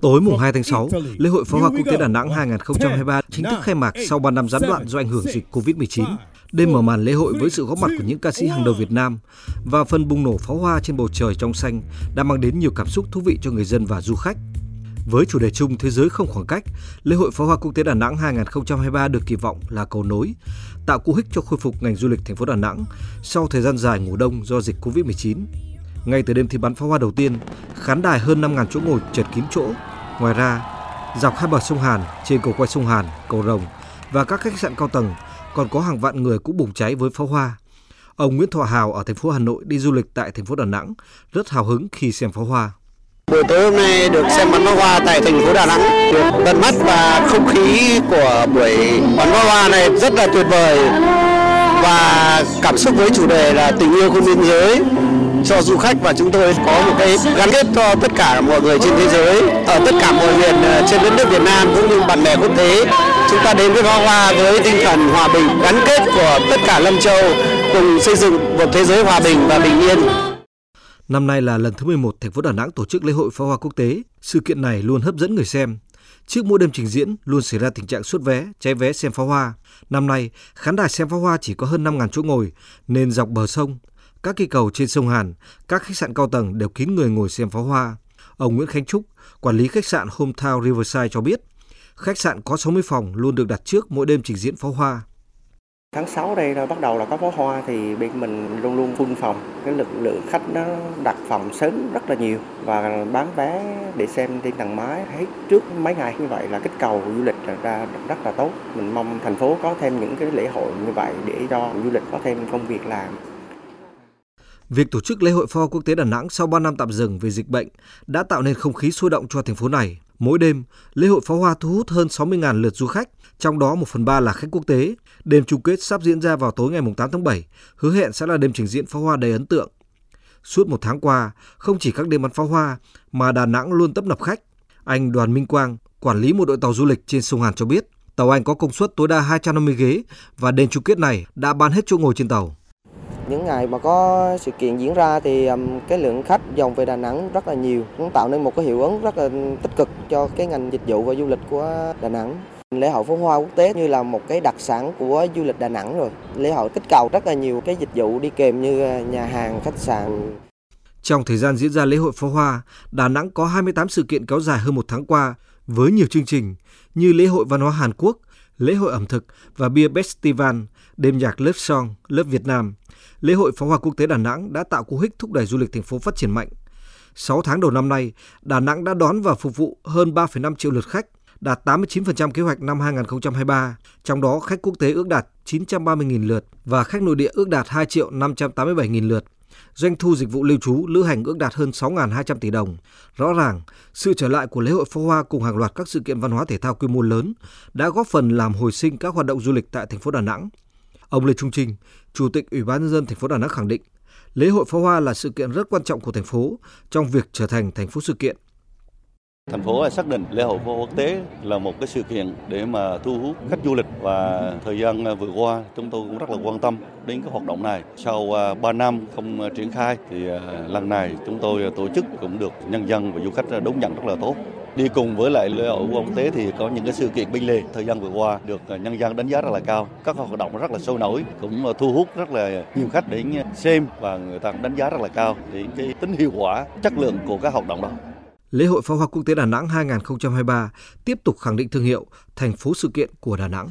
Tối mùng from 2 tháng 6, Italy? lễ hội pháo hoa quốc tế. Đà Nẵng 2023 chính thức khai mạc sau 3 năm gián đoạn do ảnh hưởng dịch Covid-19. Đêm mở màn lễ hội với sự góp mặt của những ca sĩ hàng đầu Việt Nam và phần bùng nổ pháo hoa trên bầu trời trong xanh đã mang đến nhiều cảm xúc thú vị cho người dân và du khách. Với chủ đề chung Thế giới không khoảng cách, lễ hội pháo hoa quốc tế Đà Nẵng 2023 được kỳ vọng là cầu nối, tạo cú hích cho khôi phục ngành du lịch thành phố Đà Nẵng sau thời gian dài ngủ đông do dịch Covid-19. Ngay từ đêm thi bắn pháo hoa đầu tiên, khán đài hơn 5.000 chỗ ngồi chật kín chỗ. Ngoài ra, dọc hai bờ sông Hàn, trên cầu quay sông Hàn, cầu Rồng và các khách sạn cao tầng còn có hàng vạn người cũng bùng cháy với pháo hoa. Ông Nguyễn Thọ Hào ở thành phố Hà Nội đi du lịch tại thành phố Đà Nẵng rất hào hứng khi xem pháo hoa. Buổi tối hôm nay được xem bắn pháo hoa tại thành phố Đà Nẵng, được tận mắt và không khí của buổi bắn pháo hoa này rất là tuyệt vời và cảm xúc với chủ đề là tình yêu không biên giới cho du khách và chúng tôi có một cái gắn kết cho tất cả mọi người trên thế giới ở tất cả mọi miền ờ, trên đất nước Việt Nam cũng như bạn bè quốc tế chúng ta đến với pháo hoa với tinh thần hòa bình gắn kết của tất cả Lâm Châu cùng xây dựng một thế giới hòa bình và bình yên Năm nay là lần thứ 11 thành phố Đà Nẵng tổ chức lễ hội pháo hoa quốc tế. Sự kiện này luôn hấp dẫn người xem. Trước mỗi đêm trình diễn luôn xảy ra tình trạng xuất vé, cháy vé xem pháo hoa. Năm nay, khán đài xem pháo hoa chỉ có hơn 5.000 chỗ ngồi nên dọc bờ sông, các cây cầu trên sông Hàn, các khách sạn cao tầng đều kín người ngồi xem pháo hoa. Ông Nguyễn Khánh Trúc, quản lý khách sạn Hometown Riverside cho biết, khách sạn có 60 phòng luôn được đặt trước mỗi đêm trình diễn pháo hoa. Tháng 6 đây là bắt đầu là có pháo hoa thì bên mình luôn luôn full phòng. Cái lực lượng khách nó đặt phòng sớm rất là nhiều và bán vé để xem trên tầng mái hết trước mấy ngày như vậy là kích cầu du lịch ra rất là tốt. Mình mong thành phố có thêm những cái lễ hội như vậy để cho du lịch có thêm công việc làm. Việc tổ chức lễ hội pháo quốc tế Đà Nẵng sau 3 năm tạm dừng vì dịch bệnh đã tạo nên không khí sôi động cho thành phố này. Mỗi đêm, lễ hội pháo hoa thu hút hơn 60.000 lượt du khách, trong đó 1 phần 3 là khách quốc tế. Đêm chung kết sắp diễn ra vào tối ngày 8 tháng 7, hứa hẹn sẽ là đêm trình diễn pháo hoa đầy ấn tượng. Suốt một tháng qua, không chỉ các đêm bắn pháo hoa mà Đà Nẵng luôn tấp nập khách. Anh Đoàn Minh Quang, quản lý một đội tàu du lịch trên sông Hàn cho biết, tàu anh có công suất tối đa 250 ghế và đêm chung kết này đã bán hết chỗ ngồi trên tàu. Những ngày mà có sự kiện diễn ra thì cái lượng khách dòng về Đà Nẵng rất là nhiều, cũng tạo nên một cái hiệu ứng rất là tích cực cho cái ngành dịch vụ và du lịch của Đà Nẵng. Lễ hội pháo hoa quốc tế như là một cái đặc sản của du lịch Đà Nẵng rồi. Lễ hội kích cầu rất là nhiều cái dịch vụ đi kèm như ờ, nhà hàng, khách sạn. Trong thời gian diễn ra lễ hội pháo hoa, Đà Nẵng có 28 sự kiện kéo dài hơn một tháng qua với nhiều chương trình như lễ hội văn hóa Hàn Quốc, lễ hội ẩm thực và Beer Festival, đêm nhạc Lớp Song, Lớp Việt Nam. Lễ hội pháo hoa quốc tế Đà Nẵng đã tạo cú hích thúc đẩy du lịch thành phố phát triển mạnh. 6 tháng đầu năm nay, Đà Nẵng đã đón và phục vụ hơn 3,5 triệu lượt khách, đạt 89% kế hoạch năm 2023, trong đó khách quốc tế ước đạt 930.000 lượt và khách nội địa ước đạt 2 triệu 587.000 lượt. Doanh thu dịch vụ lưu trú, lữ hành ước đạt hơn 6.200 tỷ đồng. Rõ ràng, sự trở lại của lễ hội pháo hoa cùng hàng loạt các sự kiện văn hóa thể thao quy mô lớn đã góp phần làm hồi sinh các hoạt động du lịch tại thành phố Đà Nẵng. Ông Lê Trung Trinh, Chủ tịch Ủy ban nhân dân thành phố Đà Nẵng khẳng định, lễ hội pháo hoa là sự kiện rất quan trọng của thành phố trong việc trở thành thành phố sự kiện. Thành phố xác định lễ hội phố quốc tế là một cái sự kiện để mà thu hút khách du lịch và thời gian à, vừa qua chúng tôi cũng rất là quan tâm đến cái hoạt động này. Sau à, 3 năm không à, triển khai thì lần này chúng tôi tổ chức cũng được nhân dân và du khách đón nhận rất là tốt. Đi cùng với lại lễ hội quốc tế thì có những cái sự kiện bên lề thời gian vừa qua được nhân dân đánh giá rất là cao. Các hoạt động rất là sôi nổi cũng thu hút rất là nhiều khách đến xem và người ta đánh giá rất là cao đến cái tính hiệu quả, chất lượng của các hoạt động đó. Lễ hội pháo hoa quốc tế Đà Nẵng 2023 tiếp tục khẳng định thương hiệu, thành phố sự kiện của Đà Nẵng.